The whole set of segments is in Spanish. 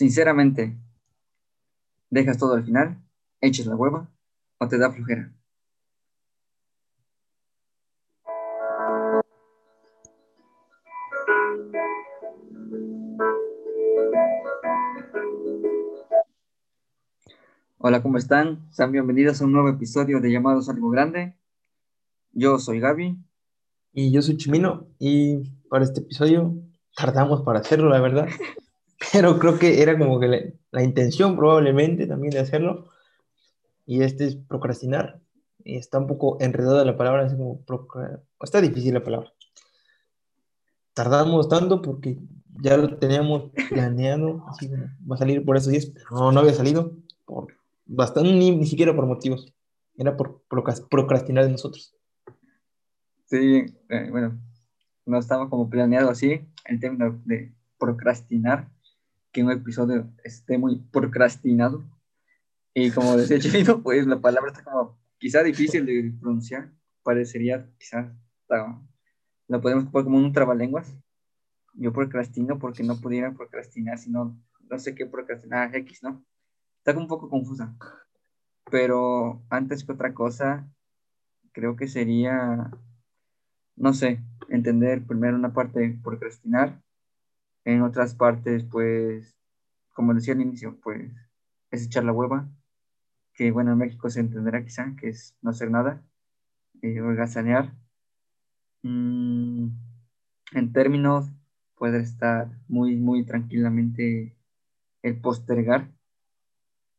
Sinceramente, ¿dejas todo al final? ¿Echas la hueva? ¿O te da flujera? Hola, ¿cómo están? Sean bienvenidos a un nuevo episodio de Llamados Algo Grande. Yo soy Gaby. Y yo soy Chimino. Y para este episodio tardamos para hacerlo, la verdad. Pero creo que era como que la, intención probablemente también de hacerlo. Y este es procrastinar. Y está un poco enredada la palabra, es como está difícil la palabra. Tardamos tanto porque ya lo teníamos planeado, así va a salir por esos días, pero no, no había salido por bastante, ni, siquiera por motivos, era por procrastinar de nosotros. Sí, eh, bueno, no estaba como planeado así, el término de procrastinar, que un episodio esté muy procrastinado. Y como decía Chino, pues la palabra está como quizá difícil de pronunciar, parecería quizá, la podemos ocupar como un trabalenguas. Yo procrastino porque no pudiera procrastinar, sino no sé qué procrastinar, X, ¿no? Está un poco confusa. Pero antes que otra cosa, creo que sería, no sé, entender primero una parte de procrastinar. En otras partes, pues, como decía al inicio, pues, es echar la hueva. Que bueno, en México se entenderá quizá que es no hacer nada. Eh, holgazanear. Mm, en términos, puede estar muy, muy tranquilamente el postergar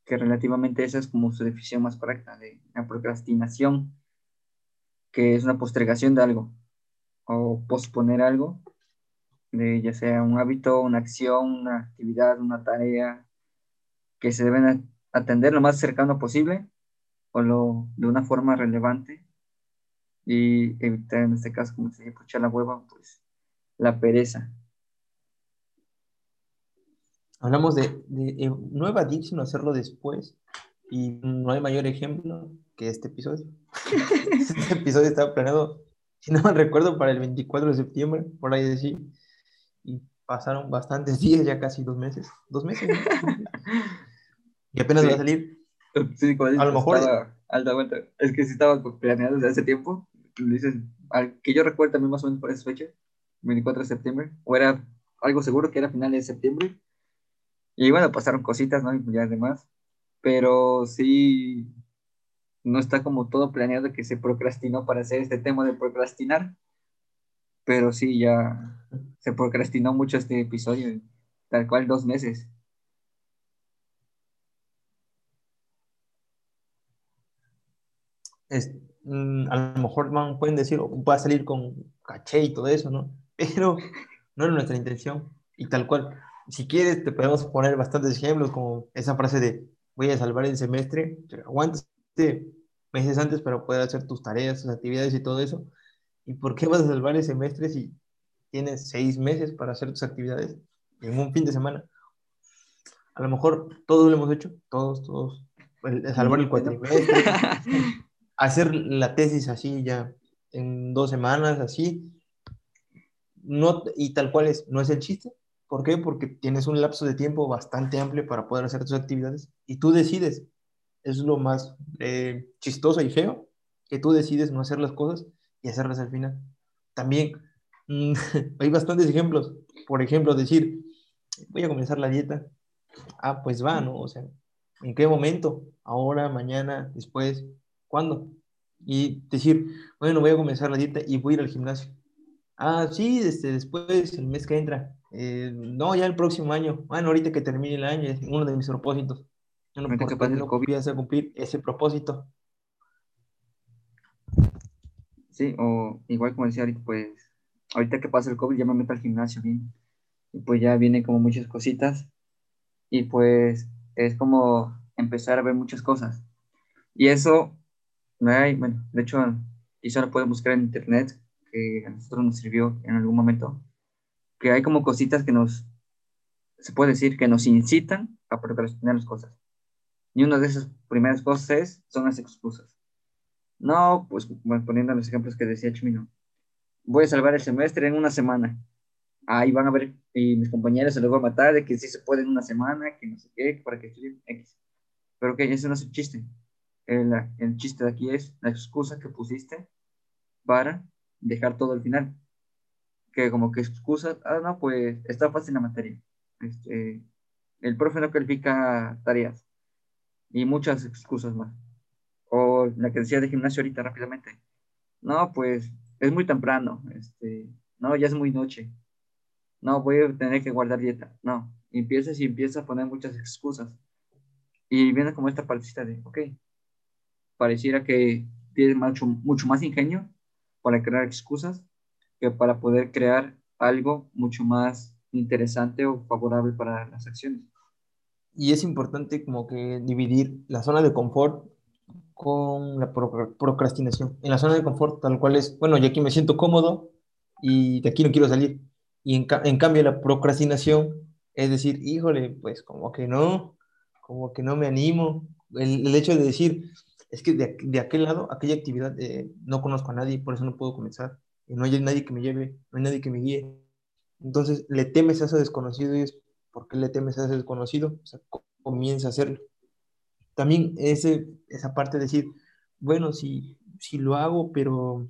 que relativamente esa es como su definición más correcta de la procrastinación, que es una postergación de algo o posponer algo, de ya sea un hábito, una acción, una actividad, una tarea, que se deben atender lo más cercano posible o lo, de una forma relevante y evitar en este caso, como se dice, echar la hueva, pues la pereza. Hablamos de, de, no evadir, sino hacerlo después. Y no hay mayor ejemplo que este episodio. este episodio estaba planeado, si no me recuerdo, para el 24 de septiembre, por ahí decir. Y pasaron bastantes días, ya casi dos meses. ¿Dos meses? y apenas va a salir. Sí, a lo mejor. alta vuelta. Es que sí estaba planeado desde hace tiempo. Dices, que yo recuerdo también más o menos por esa fecha, 24 de septiembre. O era algo seguro que era final de septiembre y bueno, pasaron cositas, ¿no? Y ya demás. Pero sí, no está como todo planeado que se procrastinó para hacer este tema de procrastinar. Pero sí, ya se procrastinó mucho este episodio, tal cual dos meses. Es, mm, a lo mejor man, pueden decir, va a salir con caché y todo eso, ¿no? Pero no era nuestra intención. Y tal cual, si quieres, te podemos poner bastantes ejemplos, como esa frase de voy a salvar el semestre, aguantes meses antes para poder hacer tus tareas, tus actividades y todo eso. ¿Y por qué vas a salvar el semestre si tienes seis meses para hacer tus actividades en un fin de semana? A lo mejor todos lo hemos hecho, todos, todos. Salvar el cuatrimestre, hacer la tesis así ya en dos semanas, así. No, y tal cual es, no es el chiste, ¿Por qué? Porque tienes un lapso de tiempo bastante amplio para poder hacer tus actividades y tú decides. Es lo más eh, chistoso y feo, que tú decides no hacer las cosas y hacerlas al final. También mm, hay bastantes ejemplos. Por ejemplo, decir, voy a comenzar la dieta. Ah, pues va, ¿no? O sea, ¿en qué momento? Ahora, mañana, después, ¿cuándo? Y decir, bueno, voy a comenzar la dieta y voy a ir al gimnasio. Ah, sí, este, después, el mes que entra. Eh, no, ya el próximo año. Bueno, ahorita que termine el año, es uno de mis propósitos. Yo no, no a cumplir ese propósito. O igual como decía ahorita, pues, ahorita que pasa el COVID ya me meto al gimnasio bien. Y pues ya vienen como muchas cositas. Y pues es como empezar a ver muchas cosas. Y eso, no hay, bueno, de hecho, quizá lo pueden buscar en internet, que a nosotros nos sirvió en algún momento que hay como cositas que nos, se puede decir, que nos incitan a procrastinar las cosas. Y una de esas primeras cosas son las excusas. No, pues poniendo los ejemplos que decía Chimino, voy a salvar el semestre en una semana. ahí van a ver, y mis compañeros se los voy a matar, de que sí se puede en una semana, que no sé qué, para que estudien X. Pero que ese no es el chiste. El, el chiste de aquí es la excusa que pusiste para dejar todo al final. Que como que excusas, ah, no, pues está fácil la materia. Este, el profe no califica tareas y muchas excusas más. La que decía de gimnasio ahorita rápidamente. No, pues es muy temprano. Este, no, ya es muy noche. No, voy a tener que guardar dieta. No, empiezas y empiezas a poner muchas excusas. Y viene como esta partecita de, ok, pareciera que tienes mucho, mucho más ingenio para crear excusas que para poder crear algo mucho más interesante o favorable para las acciones. Y es importante como que dividir la zona de confort con la procrastinación. En la zona de confort tal cual es, bueno, yo aquí me siento cómodo y de aquí no quiero salir. Y en, cambio la procrastinación es decir, híjole, pues como que no, como que no me animo. El, hecho de decir, es que de, aquel lado, aquella actividad, eh, no conozco a nadie, por eso no puedo comenzar. Y no hay nadie que me lleve, no hay nadie que me guíe. Entonces, le temes a ese desconocido y es, ¿por qué le temes a ese desconocido? O comienza a hacerlo. También ese, esa parte de decir, bueno, si, si lo hago, pero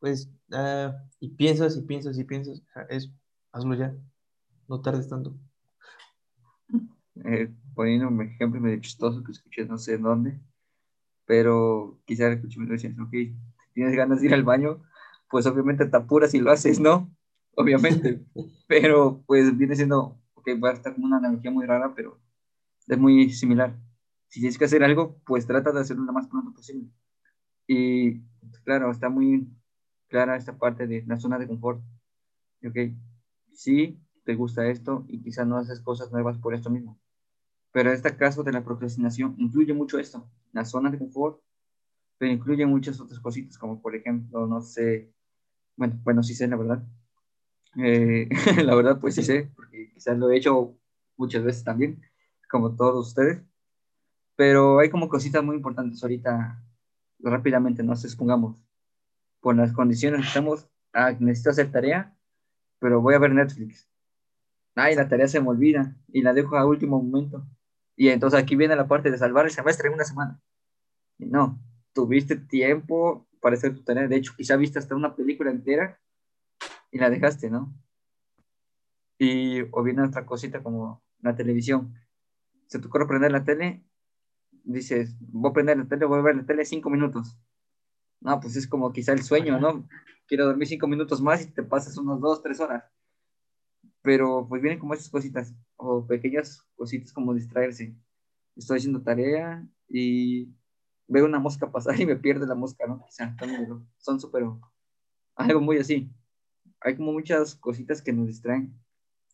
pues, ah, y piensas y piensas y piensas, es, hazlo ya, no tardes tanto. Eh, poniendo un ejemplo medio chistoso que escuché no sé dónde, pero quizás escuché me decían, ok, tienes ganas de ir al baño, pues obviamente te apuras y lo haces, ¿no? Obviamente, pero pues viene siendo, ok, va a estar como una analogía muy rara, pero es muy similar. Si tienes que hacer algo, pues trata de hacerlo lo más pronto posible. Y claro, está muy clara esta parte de la zona de confort. Ok, sí, te gusta esto y quizás no haces cosas nuevas por esto mismo. Pero este caso de la procrastinación incluye mucho esto, la zona de confort, pero incluye muchas otras cositas, como por ejemplo, no sé, bueno, bueno, sí sé, la verdad. Eh, la verdad, pues sí sé, porque quizás lo he hecho muchas veces también, como todos ustedes. Pero hay como cositas muy importantes ahorita, rápidamente, no se expongamos. Por las condiciones que estamos, ah, necesito hacer tarea, pero voy a ver Netflix. Ay, la tarea se me olvida y la dejo a último momento. Y entonces aquí viene la parte de salvar el semestre en una semana. Y no, tuviste tiempo para hacer tu tarea. De hecho, quizá viste hasta una película entera y la dejaste, ¿no? Y o viene otra cosita como la televisión. Se te ocurre prender la tele, dices, voy a prender la tele, voy a ver la tele cinco minutos. No, pues es como quizá el sueño, ¿no? Quiero dormir cinco minutos más y te pasas unos dos, tres horas pero pues vienen como esas cositas, o pequeñas cositas como distraerse. Estoy haciendo tarea y veo una mosca pasar y me pierde la mosca, ¿no? Sea, son súper, algo muy así. Hay como muchas cositas que nos distraen.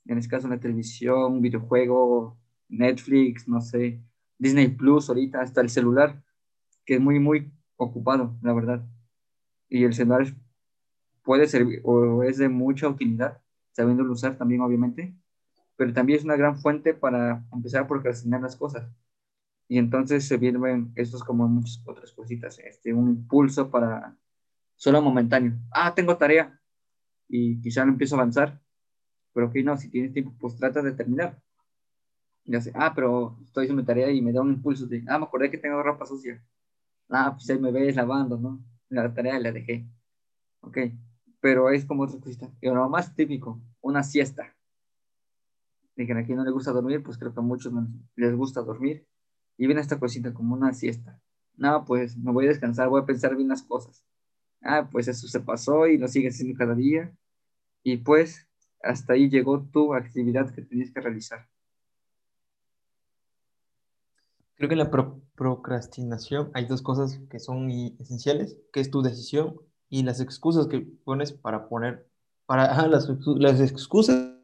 En este caso, la televisión, videojuego, Netflix, no sé, Disney Plus ahorita, hasta el celular, que es muy, muy ocupado, la verdad. Y el celular puede servir o es de mucha utilidad sabiéndolo usar también, obviamente, pero también es una gran fuente para empezar a procrastinar las cosas. Y entonces se vienen estos como muchas otras cositas, este, un impulso para solo momentáneo. Ah, tengo tarea y quizá no empiezo a avanzar, pero que no, si tienes tiempo, pues trata de terminar. Ya sé, ah, pero estoy haciendo mi tarea y me da un impulso de, ah, me acordé que tengo ropa sucia. Ah, pues ahí me ves lavando, ¿no? La tarea la dejé. Ok, pero es como otra cosita. Y lo más típico, una siesta. Dicen, a quien no le gusta dormir, pues creo que a muchos les gusta dormir. Y viene esta cosita como una siesta. No, pues me voy a descansar, voy a pensar bien las cosas. Ah, pues eso se pasó y lo sigues haciendo cada día. Y pues hasta ahí llegó tu actividad que tenías que realizar. Creo que en la procrastinación hay dos cosas que son esenciales, que es tu decisión y las excusas que pones para poner, para las, las excusas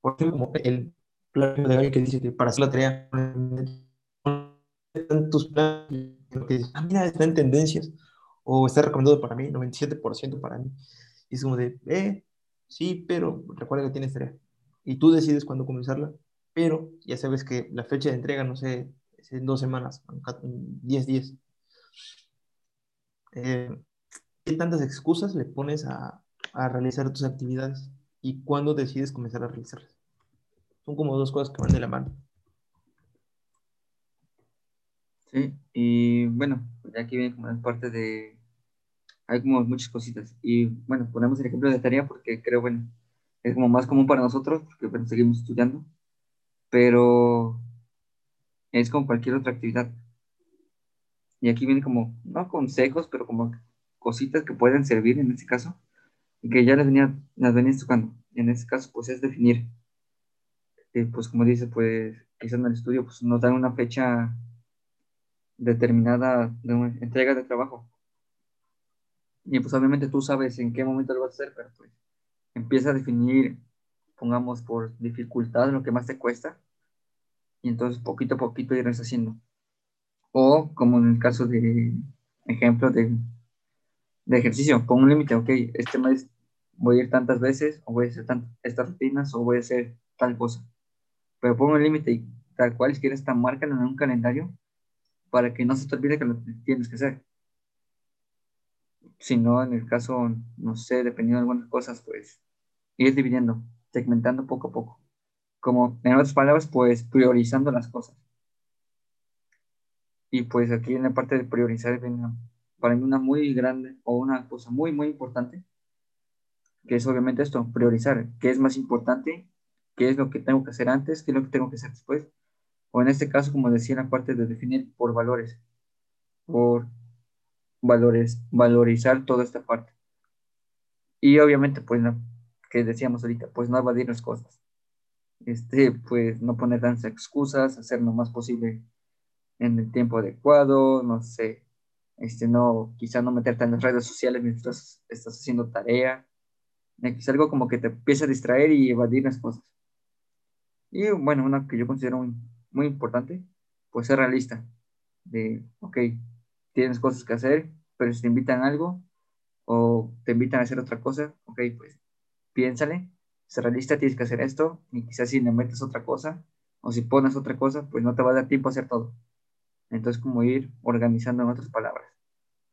por ejemplo, el plan de hoy que dice que para hacer la tarea, tus planes, que dices, ah, mira, está en tendencias, o está recomendado para mí, 97% para mí. Y es como de, eh, sí, pero recuerda que tienes tarea. Y tú decides cuándo comenzarla, pero ya sabes que la fecha de entrega, no sé, en dos semanas, en 10 días. Eh, ¿qué tantas excusas le pones a, a realizar tus actividades? ¿Y cuándo decides comenzar a realizarlas? Son como dos cosas que van de la mano. Sí, y bueno, ya aquí viene como parte de, hay como muchas cositas. Y bueno, ponemos el ejemplo de tarea porque creo, bueno, es como más común para nosotros, porque seguimos estudiando, pero es como cualquier otra actividad. Y aquí viene como, no consejos, pero como cositas que pueden servir en este caso, y que ya las venía, las venías tocando. En este caso, pues es definir, eh, pues como dice, pues quizás en el estudio, pues nos dan una fecha determinada de una entrega de trabajo. Y pues obviamente tú sabes en qué momento lo vas a hacer, pero pues empieza a definir, pongamos por dificultad, lo que más te cuesta, y entonces poquito a poquito irás haciendo. O como en el caso de ejemplo de, de ejercicio, pon un límite, ok, este mes voy a ir tantas veces, o voy a hacer estas rutinas, o voy a hacer tal cosa. Pero pon un límite y tal cual, si quieres, tan marcan en un calendario para que no se te olvide que lo tienes que hacer. Si no, en el caso, no sé, dependiendo de algunas cosas, pues ir dividiendo, segmentando poco a poco. Como en otras palabras, pues priorizando las cosas. Y pues aquí en la parte de priorizar, para mí una muy grande o una cosa muy, muy importante, que es obviamente esto, priorizar, qué es más importante, qué es lo que tengo que hacer antes, qué es lo que tengo que hacer después, o en este caso, como decía, la parte de definir por valores, por valores, valorizar toda esta parte. Y obviamente, pues, no, que decíamos ahorita, pues no evadir las cosas. Este, pues no poner tantas excusas, hacer lo más posible en el tiempo adecuado, no sé, este, no, quizá no meterte en las redes sociales mientras estás haciendo tarea, es algo como que te empieza a distraer y evadir las cosas. Y bueno, una que yo considero muy, muy importante, pues ser realista, de, ok, tienes cosas que hacer, pero si te invitan a algo o te invitan a hacer otra cosa, ok, pues piénsale, ser realista, tienes que hacer esto, y quizás si le metes otra cosa, o si pones otra cosa, pues no te va a dar tiempo a hacer todo. Entonces, como ir organizando en otras palabras.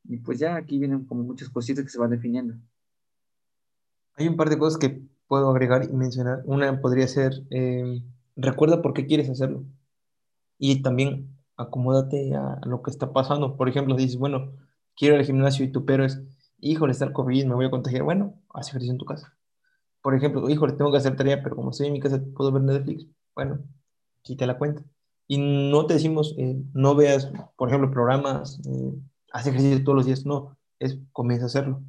Y pues ya aquí vienen como muchas cositas que se van definiendo. Hay un par de cosas que puedo agregar y mencionar. Una podría ser, eh, recuerda por qué quieres hacerlo. Y también acomódate a lo que está pasando. Por ejemplo, dices, bueno, quiero ir al gimnasio y tú, pero es, híjole, está el COVID, me voy a contagiar. Bueno, haz ejercicio en tu casa por ejemplo, híjole, tengo que hacer tarea, pero como estoy en mi casa, puedo ver Netflix. Bueno, quita la cuenta. Y no te decimos, eh, no veas, por ejemplo, programas, eh, haz ejercicio todos los días. No, es comienza a hacerlo.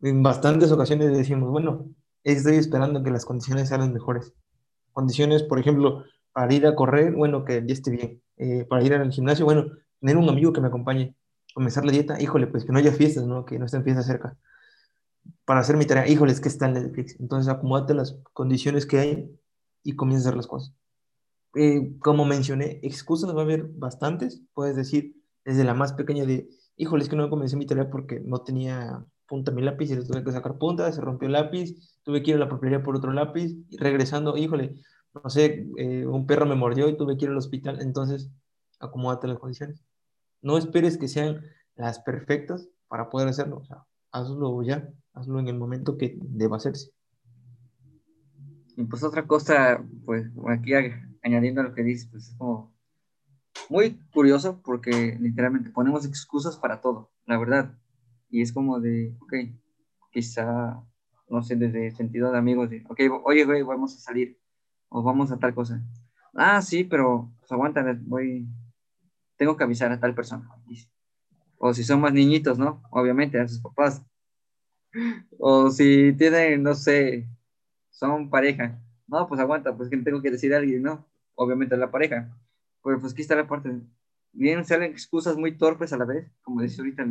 En bastantes ocasiones decimos, bueno, estoy esperando que las condiciones sean las mejores. Condiciones, por ejemplo, para ir a correr, bueno, que el día esté bien. Eh, para ir al gimnasio, bueno, tener un amigo que me acompañe. Comenzar la dieta, híjole, pues que no haya fiestas, ¿no? Que no estén fiestas cerca para hacer mi tarea, híjole, es que está en Netflix. Entonces, acomódate las condiciones que hay y comienza a hacer las cosas. Eh, como mencioné, excusas va a haber bastantes. Puedes decir, desde la más pequeña de, híjole, es que no comencé mi tarea porque no tenía punta mi lápiz y le tuve que sacar punta, se rompió el lápiz, tuve que ir a la papelería por otro lápiz, y regresando, híjole, no sé, eh, un perro me mordió y tuve que ir al hospital. Entonces, acomódate las condiciones. No esperes que sean las perfectas para poder hacerlo. O sea, hazlo ya hazlo en el momento que deba hacerse. Y pues otra cosa, pues aquí añadiendo a lo que dices, pues es como muy curioso porque literalmente ponemos excusas para todo, la verdad. Y es como de, ok, quizá, no sé, desde el sentido de amigos, de, ok, oye, güey, vamos a salir o vamos a tal cosa. Ah, sí, pero pues aguanta, voy, tengo que avisar a tal persona. O si son más niñitos, ¿no? Obviamente a sus papás, o si tienen, no sé, son pareja. No, pues aguanta, pues que tengo que decir a alguien, ¿no? Obviamente la pareja. Pero pues aquí está la parte. Bien, salen excusas muy torpes a la vez, como dice ahorita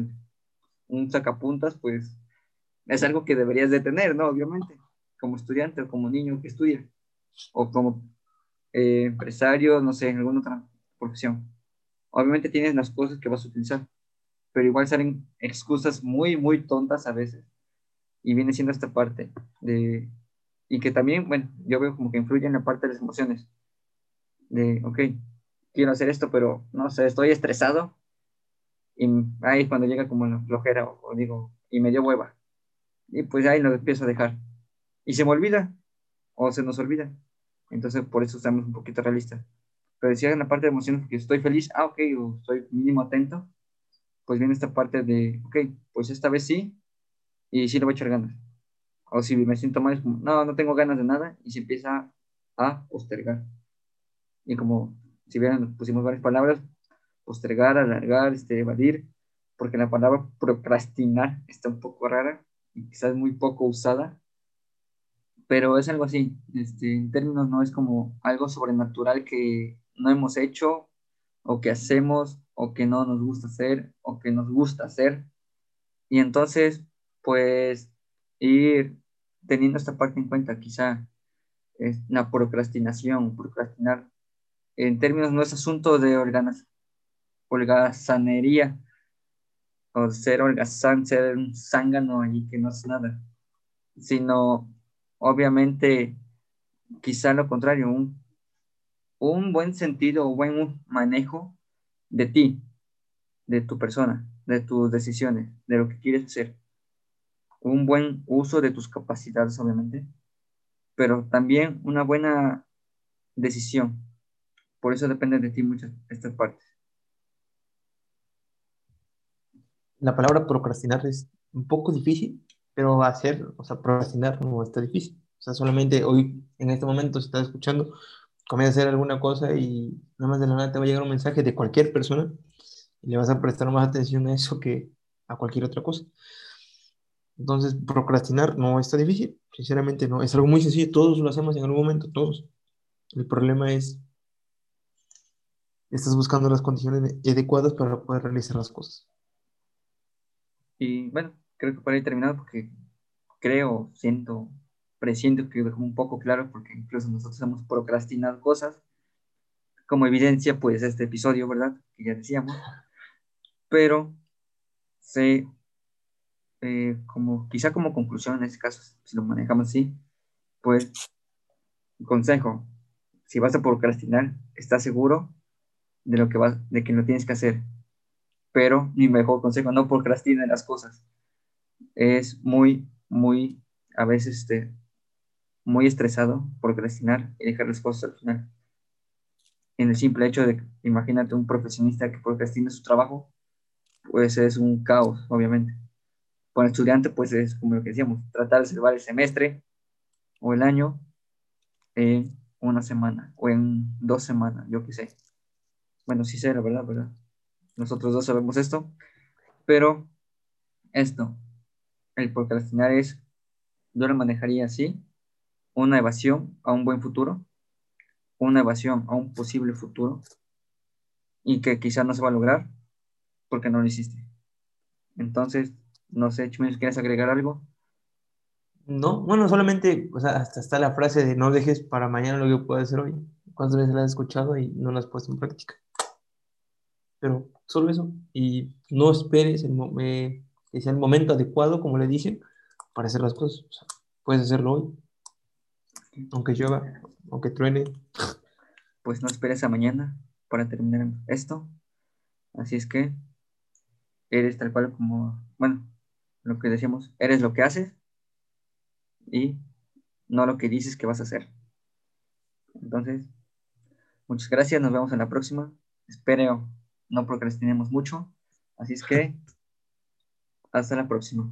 un sacapuntas, pues es algo que deberías de tener, ¿no? Obviamente, como estudiante o como niño que estudia, o como eh, empresario, no sé, en alguna otra profesión. Obviamente tienes las cosas que vas a utilizar, pero igual salen excusas muy, muy tontas a veces y viene siendo esta parte de, y que también, bueno, yo veo como que influye en la parte de las emociones, de, ok, quiero hacer esto, pero no sé, estoy estresado, y ahí cuando llega como la flojera, o, digo, y me dio hueva. Y pues ahí lo empiezo a dejar. Y se me olvida, o se nos olvida. Entonces, por eso estamos un poquito realistas. Pero decía en la parte de emociones que estoy feliz, ah, ok, o estoy mínimo atento, pues viene esta parte de, ok, pues esta vez sí, y sí le voy a echar ganas. O si me siento mal, es como, no, no tengo ganas de nada, y se empieza a postergar. Y como, si vieran, pusimos varias palabras, postergar, alargar, este, evadir, porque la palabra procrastinar está un poco rara y quizás muy poco usada, pero es algo así, este, en términos no es como algo sobrenatural que no hemos hecho o que hacemos o que no nos gusta hacer o que nos gusta hacer. Y entonces, pues, ir teniendo esta parte en cuenta, quizá es la procrastinación, procrastinar, en términos no es asunto de holgazanería o ser holgazán, ser un zángano allí que no es nada, sino obviamente quizá lo contrario, un, un buen sentido o buen manejo de ti, de tu persona, de tus decisiones, de lo que quieres hacer. Un buen uso de tus capacidades, obviamente, pero también una buena decisión. Por eso depende de ti muchas estas partes. La palabra procrastinar es un poco difícil, pero hacer, o sea, procrastinar no está difícil. O sea, solamente hoy, en este momento, si estás escuchando, comienza a hacer alguna cosa y nada más de la nada te va a llegar un mensaje de cualquier persona y le vas a prestar más atención a eso que a cualquier otra cosa. Entonces, procrastinar no está difícil, sinceramente no, es algo muy sencillo, todos lo hacemos en algún momento, todos. El problema es, estás buscando las condiciones adecuadas para poder realizar las cosas. Y bueno, creo que para ir terminado, porque creo, siento, presiento que dejó un poco claro, porque incluso nosotros hemos procrastinado cosas, como evidencia, pues este episodio, ¿verdad? Que ya decíamos, pero sé, eh, como, quizá como conclusión en este caso, si lo manejamos así, pues, consejo, si vas a procrastinar, estás seguro de lo que vas, de que lo tienes que hacer, pero mi mejor consejo, no procrastinen las cosas. Es muy, muy, a veces, este, muy estresado procrastinar y dejar las cosas al final. En el simple hecho de, imagínate un profesionista que procrastina su trabajo, pues es un caos, obviamente. Con el estudiante, pues es como lo que decíamos, tratar de salvar el semestre o el año en una semana o en dos semanas, yo qué sé. Bueno, sí sé, la verdad, ¿verdad? Nosotros dos sabemos esto, pero esto, el procrastinar es, yo lo manejaría así, una evasión a un buen futuro, una evasión a un posible futuro, y que quizá no se va a lograr porque no lo hiciste. Entonces, no sé, Chumel, ¿quieres agregar algo? No, bueno, solamente, o sea, hasta está la frase de no dejes para mañana lo que puedes hacer hoy. ¿Cuántas veces la has escuchado y no la has puesto en práctica? Pero solo eso. Y no esperes el, eh, que sea el momento adecuado, como le dicen, para hacer las cosas. puedes hacerlo hoy. Aunque llueva, aunque truene. Pues no esperes a mañana para terminar esto. Así es que eres tal cual como, bueno, lo que decíamos, eres lo que haces y no lo que dices que vas a hacer. Entonces, muchas gracias, nos vemos en la próxima. Espero no procrastinemos mucho. Así es que, hasta la próxima.